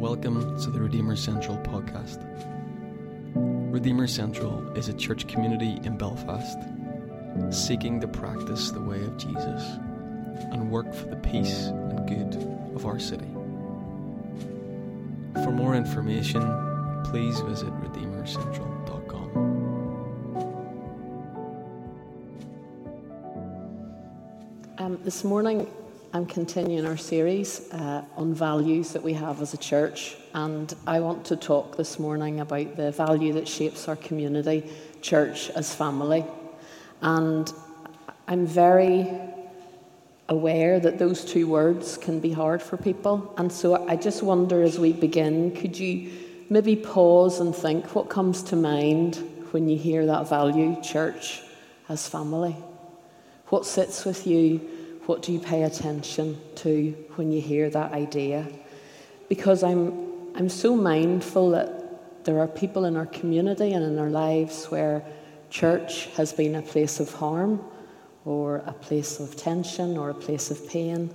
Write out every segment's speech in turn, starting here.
Welcome to the Redeemer Central podcast. Redeemer Central is a church community in Belfast seeking to practice the way of Jesus and work for the peace and good of our city. For more information, please visit redeemercentral.com. Um, this morning, I'm continuing our series uh, on values that we have as a church, and I want to talk this morning about the value that shapes our community, church as family. And I'm very aware that those two words can be hard for people, and so I just wonder as we begin, could you maybe pause and think what comes to mind when you hear that value, church as family? What sits with you? What do you pay attention to when you hear that idea? Because I'm, I'm so mindful that there are people in our community and in our lives where church has been a place of harm or a place of tension or a place of pain.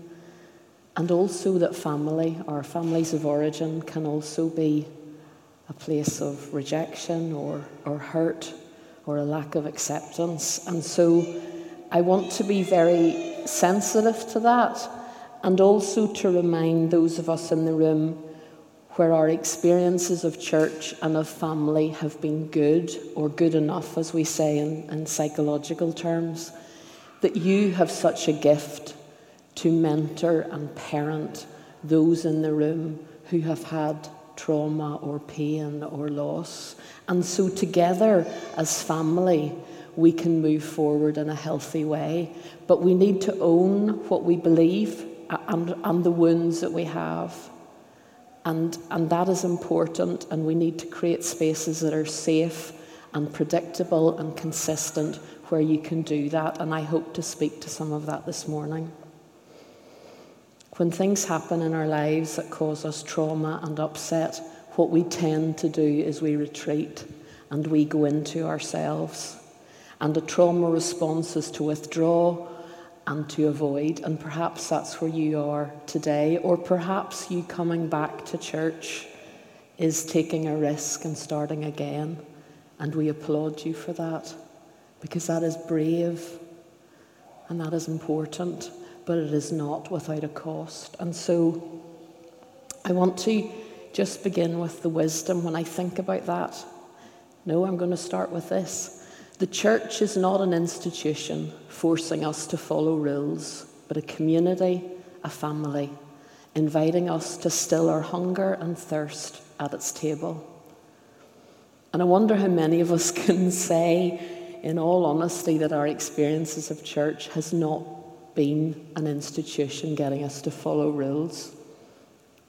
And also that family or families of origin can also be a place of rejection or, or hurt or a lack of acceptance. And so I want to be very sensitive to that and also to remind those of us in the room where our experiences of church and of family have been good or good enough, as we say in, in psychological terms, that you have such a gift to mentor and parent those in the room who have had trauma or pain or loss. And so, together as family, we can move forward in a healthy way. But we need to own what we believe and, and the wounds that we have. And, and that is important, and we need to create spaces that are safe and predictable and consistent where you can do that. And I hope to speak to some of that this morning. When things happen in our lives that cause us trauma and upset, what we tend to do is we retreat and we go into ourselves. And a trauma response is to withdraw and to avoid. And perhaps that's where you are today. Or perhaps you coming back to church is taking a risk and starting again. And we applaud you for that because that is brave and that is important, but it is not without a cost. And so I want to just begin with the wisdom when I think about that. No, I'm going to start with this. The church is not an institution forcing us to follow rules, but a community, a family, inviting us to still our hunger and thirst at its table. And I wonder how many of us can say, in all honesty, that our experiences of church has not been an institution getting us to follow rules.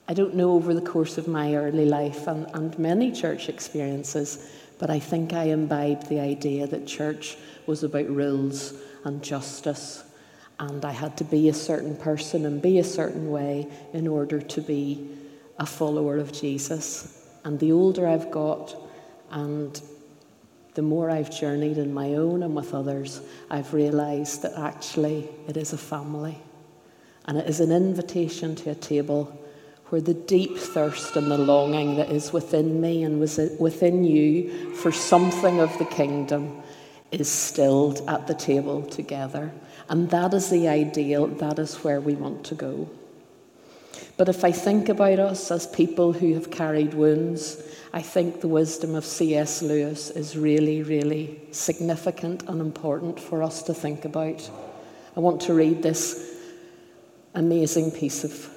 I don't know over the course of my early life and, and many church experiences but I think I imbibed the idea that church was about rules and justice, and I had to be a certain person and be a certain way in order to be a follower of Jesus. And the older I've got, and the more I've journeyed in my own and with others, I've realized that actually it is a family. And it is an invitation to a table where the deep thirst and the longing that is within me and was within you for something of the kingdom is stilled at the table together. And that is the ideal, that is where we want to go. But if I think about us as people who have carried wounds, I think the wisdom of C.S. Lewis is really, really significant and important for us to think about. I want to read this amazing piece of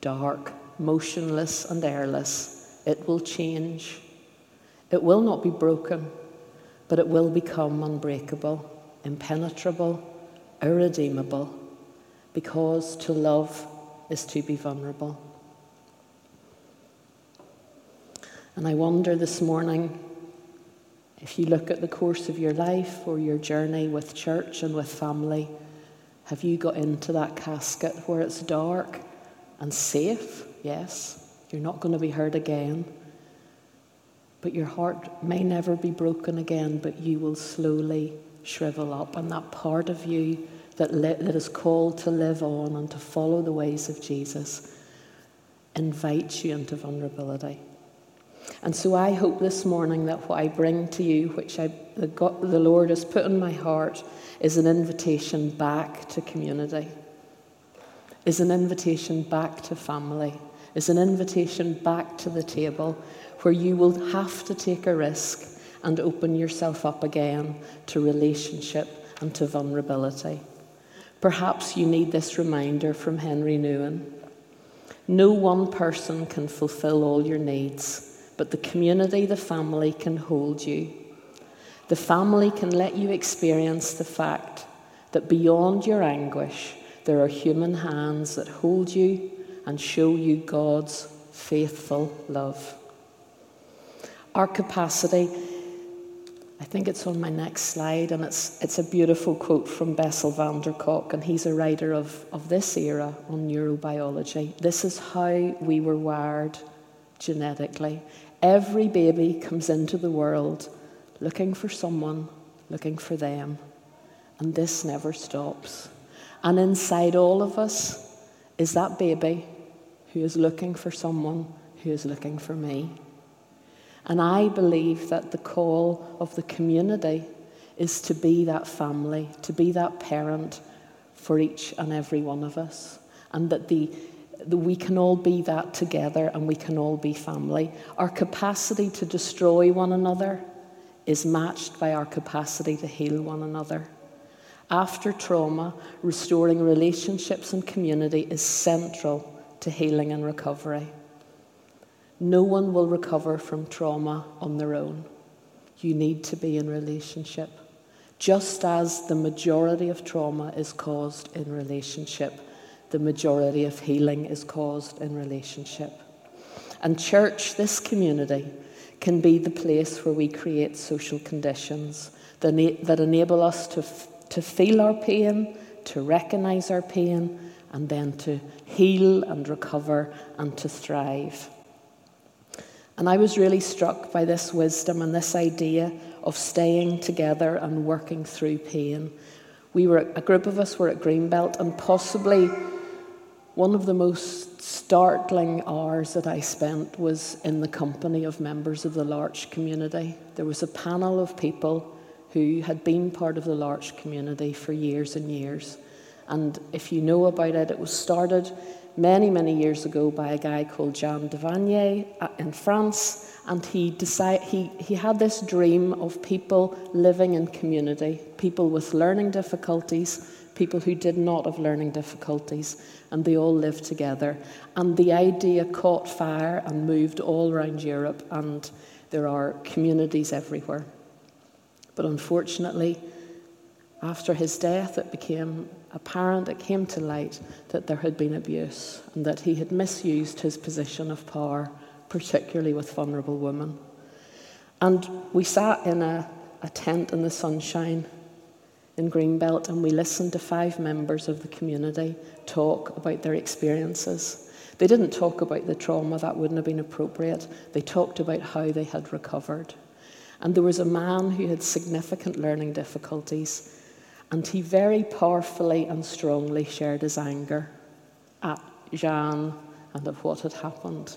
dark, motionless, and airless, it will change. It will not be broken, but it will become unbreakable, impenetrable, irredeemable, because to love is to be vulnerable. And I wonder this morning if you look at the course of your life or your journey with church and with family, have you got into that casket where it's dark and safe? Yes, you're not going to be hurt again. But your heart may never be broken again, but you will slowly shrivel up. And that part of you that, li- that is called to live on and to follow the ways of Jesus invites you into vulnerability. And so I hope this morning that what I bring to you, which I, the, God, the Lord has put in my heart, is an invitation back to community, is an invitation back to family, is an invitation back to the table where you will have to take a risk and open yourself up again to relationship and to vulnerability. Perhaps you need this reminder from Henri Nouwen. No one person can fulfill all your needs, but the community, the family, can hold you. The family can let you experience the fact that beyond your anguish, there are human hands that hold you and show you God's faithful love. Our capacity, I think it's on my next slide, and it's, it's a beautiful quote from Bessel van der Kolk, and he's a writer of, of this era on neurobiology. This is how we were wired genetically. Every baby comes into the world looking for someone, looking for them, and this never stops. And inside all of us is that baby who is looking for someone who is looking for me. And I believe that the call of the community is to be that family, to be that parent for each and every one of us. And that the, the, we can all be that together and we can all be family. Our capacity to destroy one another is matched by our capacity to heal one another. After trauma, restoring relationships and community is central to healing and recovery. No one will recover from trauma on their own. You need to be in relationship. Just as the majority of trauma is caused in relationship, the majority of healing is caused in relationship. And church, this community, can be the place where we create social conditions that, enable us to, to feel our pain, to recognize our pain, and then to heal and recover and to thrive. And I was really struck by this wisdom and this idea of staying together and working through pain. We were, a group of us were at Greenbelt, and possibly one of the most startling hours that I spent was in the company of members of the L'Arche community. There was a panel of people who had been part of the L'Arche community for years and years. And if you know about it, it was started many, many years ago by a guy called Jean Devanier uh, in France. And he, decide, he, he had this dream of people living in community, people with learning difficulties, people who did not have learning difficulties, and they all lived together. And the idea caught fire and moved all around Europe, and there are communities everywhere. But unfortunately, after his death, it became apparent, it came to light that there had been abuse and that he had misused his position of power, particularly with vulnerable women. And we sat in a, a tent in the sunshine in Greenbelt and we listened to five members of the community talk about their experiences. They didn't talk about the trauma, that wouldn't have been appropriate. They talked about how they had recovered. And there was a man who had significant learning difficulties and he very powerfully and strongly shared his anger at Jean and of what had happened.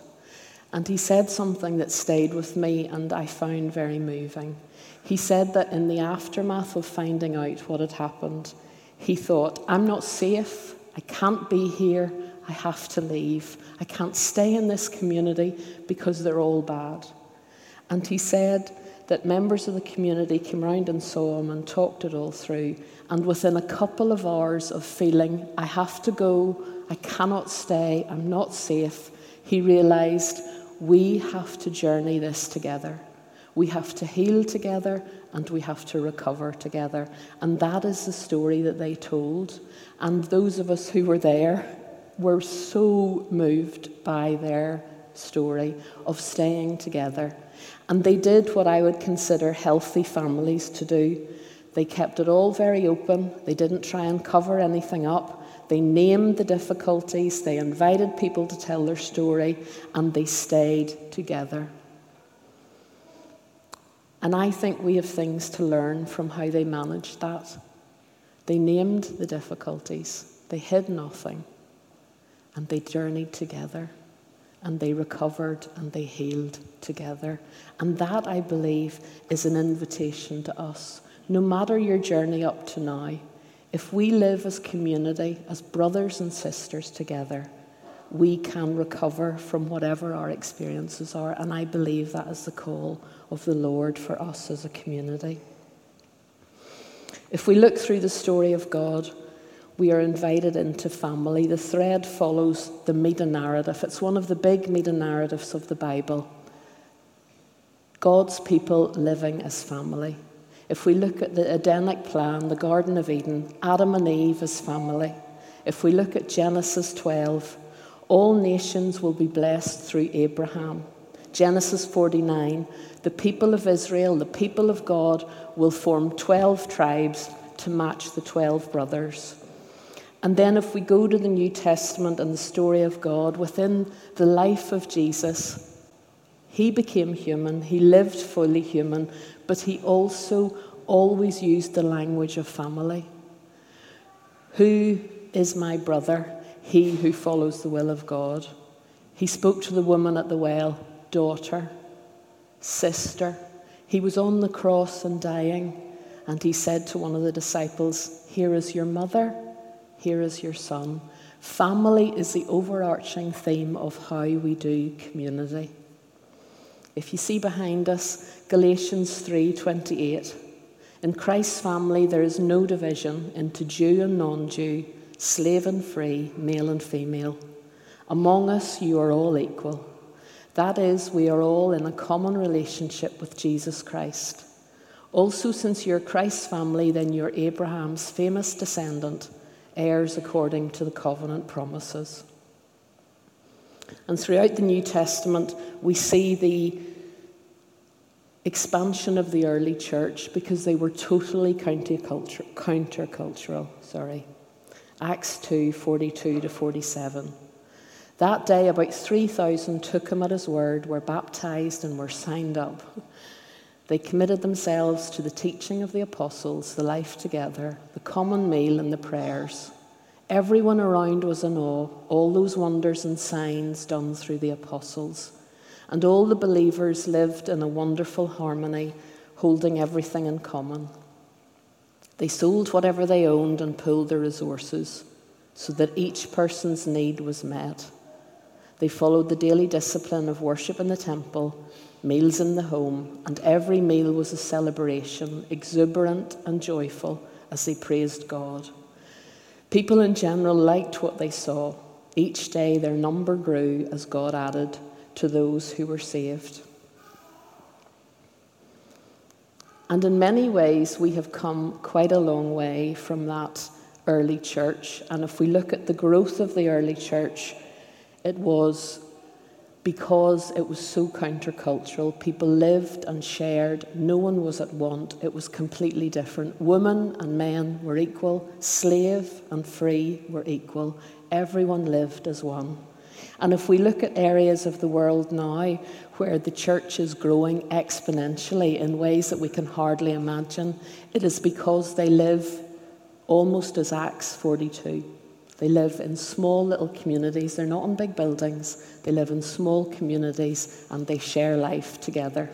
And he said something that stayed with me and I found very moving. He said that in the aftermath of finding out what had happened, he thought, I'm not safe. I can't be here. I have to leave. I can't stay in this community because they're all bad. And he said that members of the community came round and saw him and talked it all through. And within a couple of hours of feeling, I have to go, I cannot stay, I'm not safe, he realized we have to journey this together. We have to heal together and we have to recover together. And that is the story that they told. And those of us who were there were so moved by their story of staying together. And they did what I would consider healthy families to do. They kept it all very open, they didn't try and cover anything up. They named the difficulties, they invited people to tell their story, and they stayed together. And I think we have things to learn from how they managed that. They named the difficulties, they hid nothing, and they journeyed together, and they recovered and they healed together. And that, I believe, is an invitation to us. No matter your journey up to now, if we live as community, as brothers and sisters together, we can recover from whatever our experiences are. And I believe that is the call of the Lord for us as a community. If we look through the story of God, we are invited into family. The thread follows the meta narrative. It's one of the big meta narratives of the Bible. God's people living as family. If we look at the Edenic plan, the Garden of Eden, Adam and Eve as family. If we look at Genesis 12, all nations will be blessed through Abraham. Genesis 49, the people of Israel, the people of God, will form 12 tribes to match the 12 brothers. And then, if we go to the New Testament and the story of God, within the life of Jesus, he became human, he lived fully human, but he also always used the language of family. Who is my brother? He who follows the will of God. He spoke to the woman at the well, daughter sister. He was on the cross and dying, and he said to one of the disciples, Here is your mother, here is your son. Family is the overarching theme of how we do community. If you see behind us Galatians 3:28, in Christ's family there is no division into Jew and non-Jew, slave and free, male and female. Among us you are all equal. That is, we are all in a common relationship with Jesus Christ. Also, since you're Christ's family, then you're Abraham's famous descendant, heirs according to the covenant promises. And throughout the New Testament, we see the expansion of the early church because they were totally countercultural. Sorry. Acts 2 42 to 47. That day, about 3,000 took him at his word, were baptized, and were signed up. They committed themselves to the teaching of the apostles, the life together, the common meal, and the prayers. Everyone around was in awe, all those wonders and signs done through the apostles. And all the believers lived in a wonderful harmony, holding everything in common. They sold whatever they owned and pooled their resources so that each person's need was met. They followed the daily discipline of worship in the temple, meals in the home, and every meal was a celebration, exuberant and joyful as they praised God. People in general liked what they saw. Each day their number grew as God added to those who were saved. And in many ways, we have come quite a long way from that early church. And if we look at the growth of the early church, it was because it was so countercultural. People lived and shared. No one was at want. It was completely different. Women and men were equal. Slave and free were equal. Everyone lived as one. And if we look at areas of the world now where the church is growing exponentially in ways that we can hardly imagine, it is because they live almost as Acts 42. They live in small little communities. They're not in big buildings. They live in small communities and they share life together.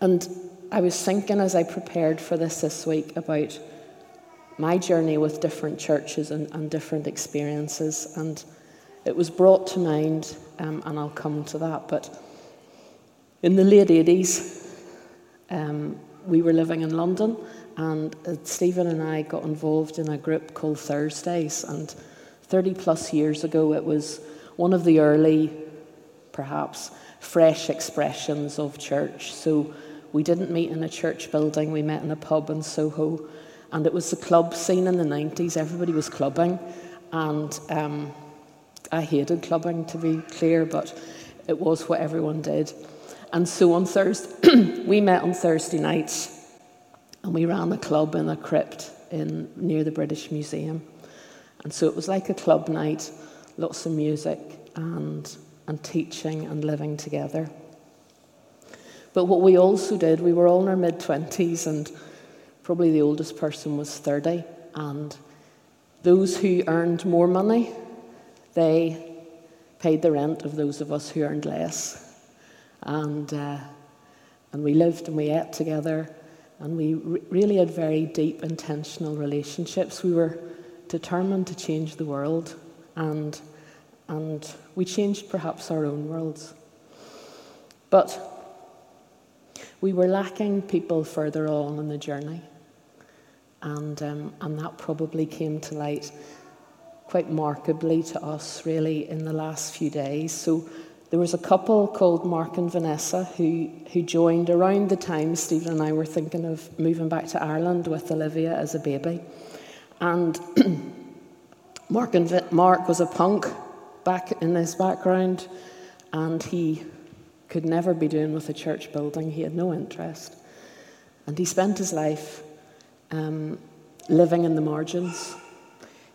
And I was thinking as I prepared for this this week about my journey with different churches and, and different experiences. And it was brought to mind, um, and I'll come to that. But in the late 80s, um, we were living in London and uh, Stephen and I got involved in a group called Thursdays. And 30 plus years ago, it was one of the early, perhaps, fresh expressions of church. So we didn't meet in a church building, we met in a pub in Soho. And it was the club scene in the 90s, everybody was clubbing. And um, I hated clubbing, to be clear, but it was what everyone did. And so on Thursday, we met on Thursday nights and we ran a club in a crypt in, near the British Museum. And so it was like a club night, lots of music and, and teaching and living together. But what we also did, we were all in our mid 20s, and probably the oldest person was 30. And those who earned more money, they paid the rent of those of us who earned less. And, uh, and we lived and we ate together, and we re- really had very deep, intentional relationships. We were determined to change the world, and, and we changed perhaps our own worlds. But we were lacking people further on in the journey. And, um, and that probably came to light quite markedly to us, really, in the last few days. So there was a couple called Mark and Vanessa who, who joined around the time Stephen and I were thinking of moving back to Ireland with Olivia as a baby. And Mark, and Mark was a punk back in his background, and he could never be doing with a church building. He had no interest. And he spent his life um, living in the margins.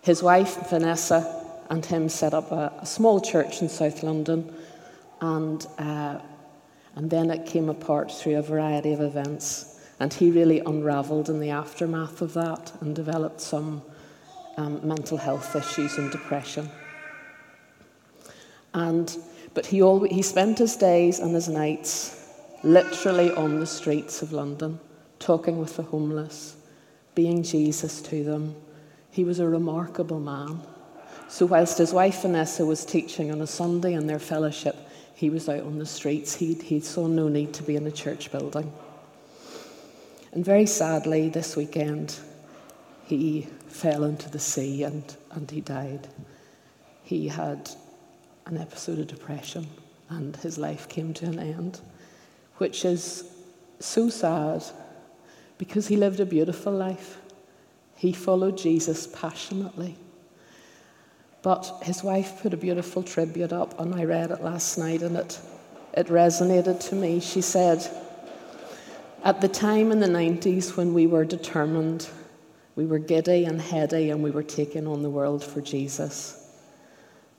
His wife, Vanessa, and him set up a, a small church in South London, and, uh, and then it came apart through a variety of events. And he really unraveled in the aftermath of that and developed some um, mental health issues and depression. And but he, always, he spent his days and his nights literally on the streets of London, talking with the homeless, being Jesus to them. He was a remarkable man. So, whilst his wife Vanessa was teaching on a Sunday in their fellowship, he was out on the streets. He, he saw no need to be in a church building. And very sadly, this weekend, he fell into the sea and, and he died. He had an episode of depression and his life came to an end, which is so sad because he lived a beautiful life. He followed Jesus passionately. But his wife put a beautiful tribute up, and I read it last night, and it, it resonated to me. She said, At the time in the 90s when we were determined, we were giddy and heady, and we were taking on the world for Jesus.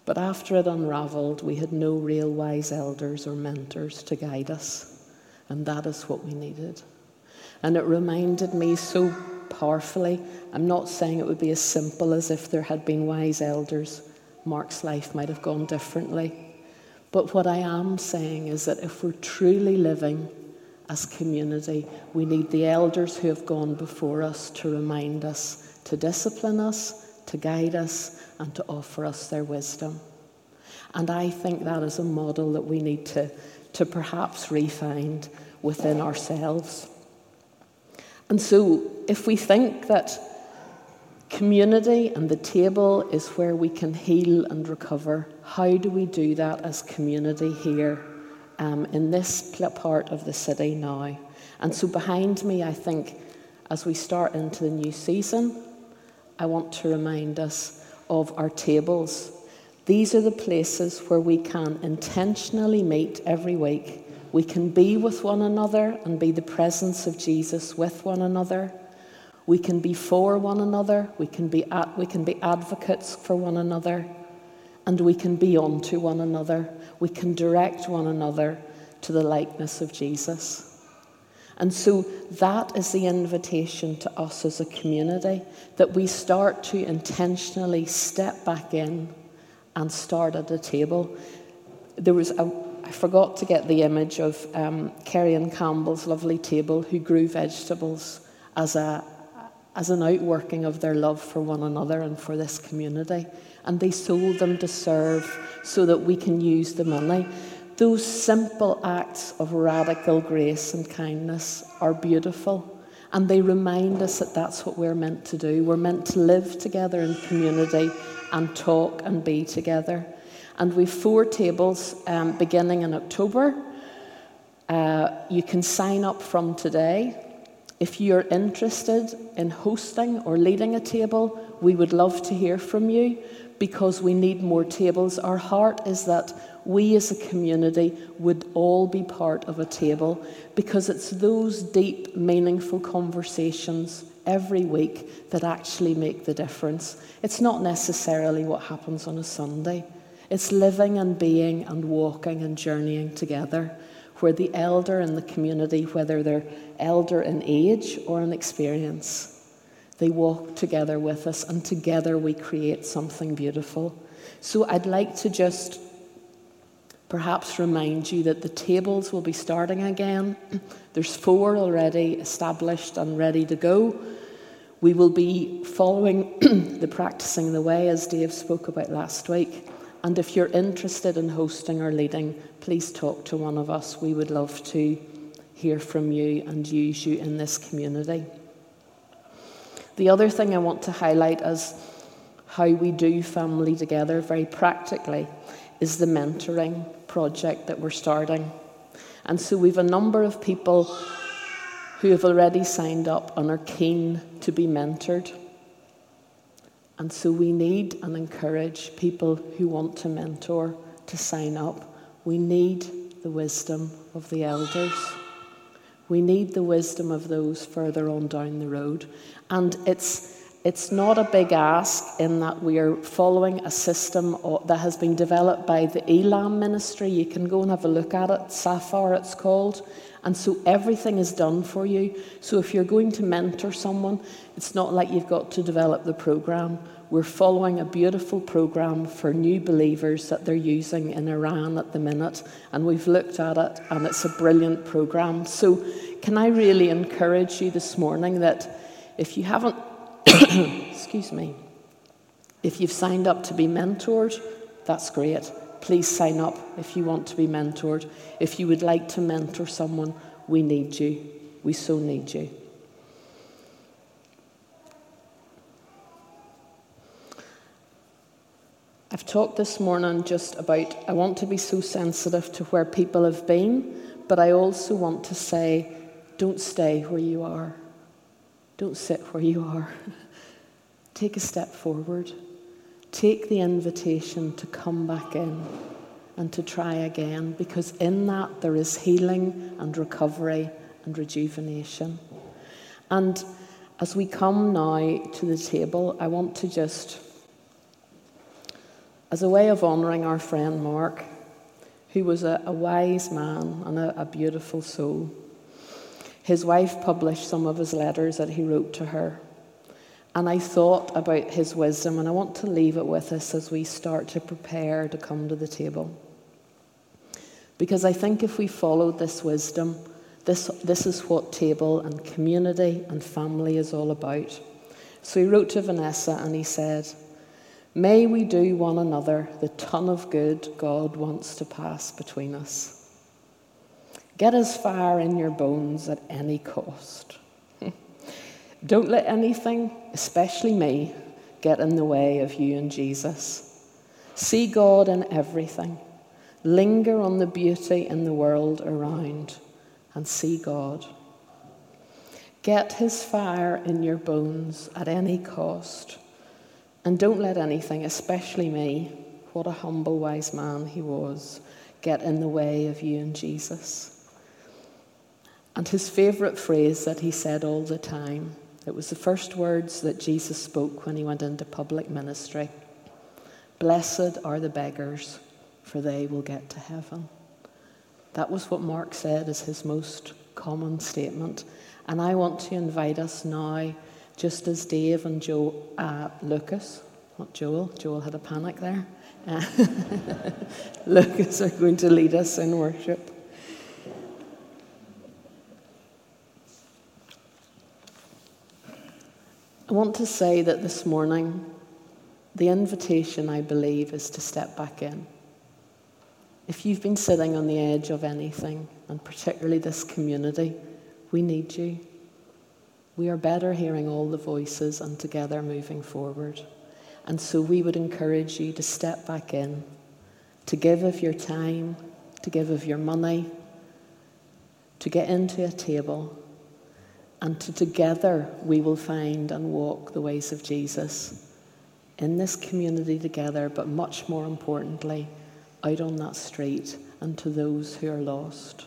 But after it unravelled, we had no real wise elders or mentors to guide us. And that is what we needed. And it reminded me so powerfully. I'm not saying it would be as simple as if there had been wise elders. Mark's life might have gone differently. But what I am saying is that if we're truly living as community, we need the elders who have gone before us to remind us, to discipline us, to guide us, and to offer us their wisdom. And I think that is a model that we need to, to perhaps refine within ourselves. And so, if we think that community and the table is where we can heal and recover, how do we do that as community here um, in this part of the city now? And so, behind me, I think as we start into the new season, I want to remind us of our tables. These are the places where we can intentionally meet every week. We can be with one another and be the presence of Jesus with one another. We can be for one another. We can be, at, we can be advocates for one another. And we can be unto one another. We can direct one another to the likeness of Jesus. And so that is the invitation to us as a community that we start to intentionally step back in and start at the table. There was a, I forgot to get the image of um, Kerry and Campbell's lovely table who grew vegetables as, a, as an outworking of their love for one another and for this community. And they sold them to serve so that we can use the money. Those simple acts of radical grace and kindness are beautiful, and they remind us that that's what we're meant to do. We're meant to live together in community and talk and be together. And we've four tables um, beginning in October. Uh, you can sign up from today. If you're interested in hosting or leading a table, we would love to hear from you because we need more tables. Our heart is that we as a community would all be part of a table because it's those deep, meaningful conversations every week that actually make the difference. It's not necessarily what happens on a Sunday, it's living and being and walking and journeying together. Where the elder in the community, whether they're elder in age or in experience, they walk together with us, and together we create something beautiful. So I'd like to just perhaps remind you that the tables will be starting again. There's four already established and ready to go. We will be following the practicing the way as Dave spoke about last week. And if you're interested in hosting or leading, please talk to one of us. We would love to hear from you and use you in this community. The other thing I want to highlight as how we do family together very practically is the mentoring project that we're starting. And so we've a number of people who have already signed up and are keen to be mentored. And so we need and encourage people who want to mentor to sign up. We need the wisdom of the elders. We need the wisdom of those further on down the road. And it's it's not a big ask in that we are following a system that has been developed by the Elam ministry. You can go and have a look at it. Sapphire, it's called. And so everything is done for you. So if you're going to mentor someone, it's not like you've got to develop the program. We're following a beautiful program for new believers that they're using in Iran at the minute. And we've looked at it, and it's a brilliant program. So, can I really encourage you this morning that if you haven't excuse me, if you've signed up to be mentored, that's great. Please sign up if you want to be mentored. If you would like to mentor someone, we need you. We so need you. I've talked this morning just about I want to be so sensitive to where people have been, but I also want to say don't stay where you are. Don't sit where you are. Take a step forward. Take the invitation to come back in and to try again, because in that there is healing and recovery and rejuvenation. And as we come now to the table, I want to just, as a way of honouring our friend Mark, who was a, a wise man and a, a beautiful soul, his wife published some of his letters that he wrote to her. And I thought about his wisdom, and I want to leave it with us as we start to prepare to come to the table. Because I think if we followed this wisdom, this, this is what table and community and family is all about. So he wrote to Vanessa and he said, May we do one another the ton of good God wants to pass between us. Get as fire in your bones at any cost. Don't let anything, especially me, get in the way of you and Jesus. See God in everything. Linger on the beauty in the world around and see God. Get his fire in your bones at any cost. And don't let anything, especially me, what a humble, wise man he was, get in the way of you and Jesus. And his favourite phrase that he said all the time, it was the first words that Jesus spoke when he went into public ministry Blessed are the beggars, for they will get to heaven. That was what Mark said as his most common statement. And I want to invite us now, just as Dave and Joe, uh, Lucas, not Joel, Joel had a panic there, Lucas are going to lead us in worship. I want to say that this morning, the invitation, I believe, is to step back in. If you've been sitting on the edge of anything, and particularly this community, we need you. We are better hearing all the voices and together moving forward. And so we would encourage you to step back in, to give of your time, to give of your money, to get into a table And to together we will find and walk the ways of Jesus in this community together, but much more importantly, out on that street and to those who are lost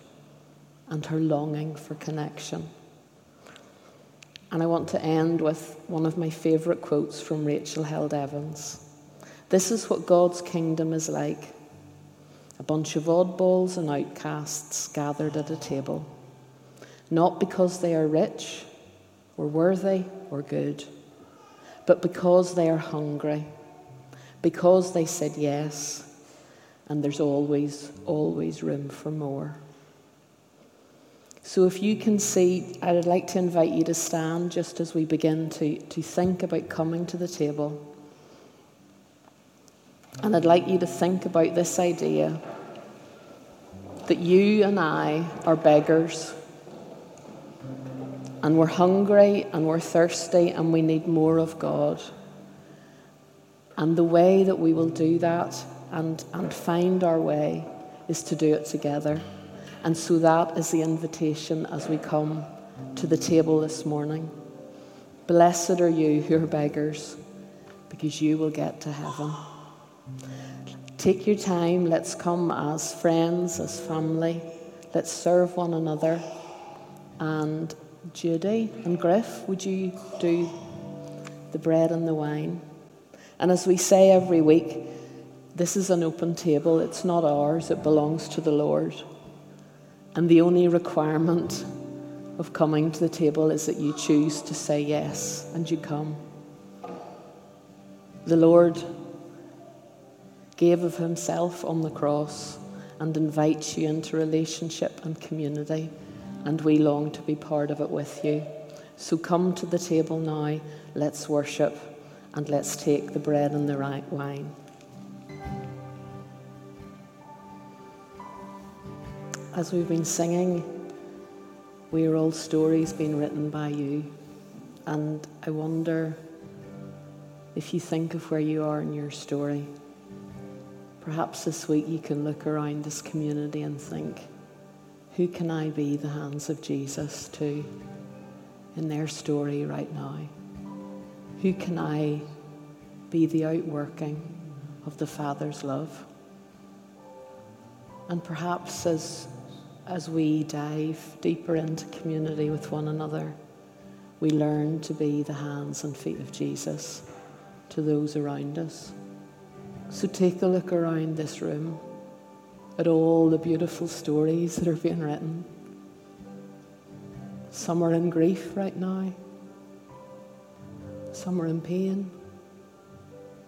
and are longing for connection. And I want to end with one of my favourite quotes from Rachel Held Evans. This is what God's kingdom is like a bunch of oddballs and outcasts gathered at a table, not because they are rich or worthy or good, but because they are hungry, because they said yes, and there's always, always room for more. So, if you can see, I would like to invite you to stand just as we begin to, to think about coming to the table. And I'd like you to think about this idea that you and I are beggars. And we're hungry and we're thirsty and we need more of God. And the way that we will do that and, and find our way is to do it together. And so that is the invitation as we come to the table this morning. Blessed are you who are beggars, because you will get to heaven. Take your time. Let's come as friends, as family. Let's serve one another. And Judy and Griff, would you do the bread and the wine? And as we say every week, this is an open table. It's not ours, it belongs to the Lord. And the only requirement of coming to the table is that you choose to say yes and you come. The Lord gave of himself on the cross and invites you into relationship and community, and we long to be part of it with you. So come to the table now, let's worship, and let's take the bread and the right wine. as we've been singing, we are all stories being written by you. And I wonder if you think of where you are in your story. Perhaps this week you can look around this community and think, who can I be the hands of Jesus to in their story right now? Who can I be the outworking of the Father's love? And perhaps as as we dive deeper into community with one another, we learn to be the hands and feet of Jesus to those around us. So take a look around this room at all the beautiful stories that are being written. Some are in grief right now, some are in pain,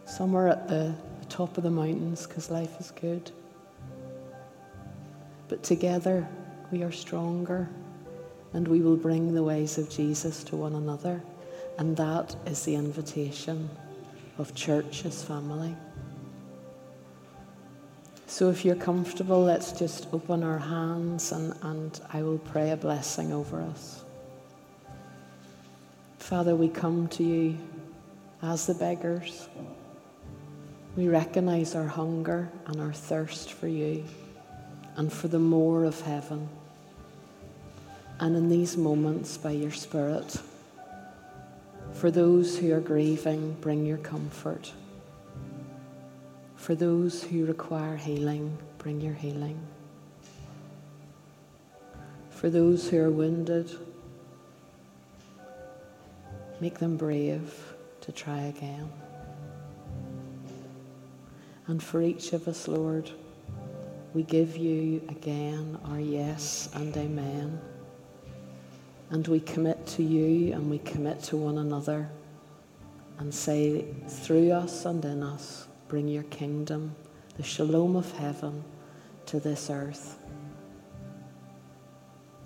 some are at the, the top of the mountains because life is good. But together we are stronger and we will bring the ways of Jesus to one another. And that is the invitation of church as family. So if you're comfortable, let's just open our hands and, and I will pray a blessing over us. Father, we come to you as the beggars. We recognize our hunger and our thirst for you and for the more of heaven. And in these moments, by your Spirit, for those who are grieving, bring your comfort. For those who require healing, bring your healing. For those who are wounded, make them brave to try again. And for each of us, Lord, we give you again our yes and amen. And we commit to you and we commit to one another and say, through us and in us, bring your kingdom, the shalom of heaven, to this earth.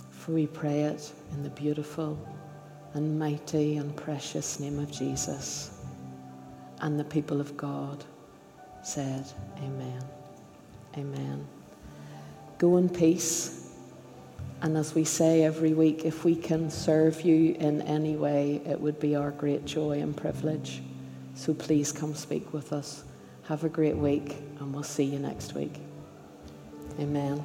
For we pray it in the beautiful and mighty and precious name of Jesus. And the people of God said, Amen. Amen. Go in peace. And as we say every week, if we can serve you in any way, it would be our great joy and privilege. So please come speak with us. Have a great week, and we'll see you next week. Amen.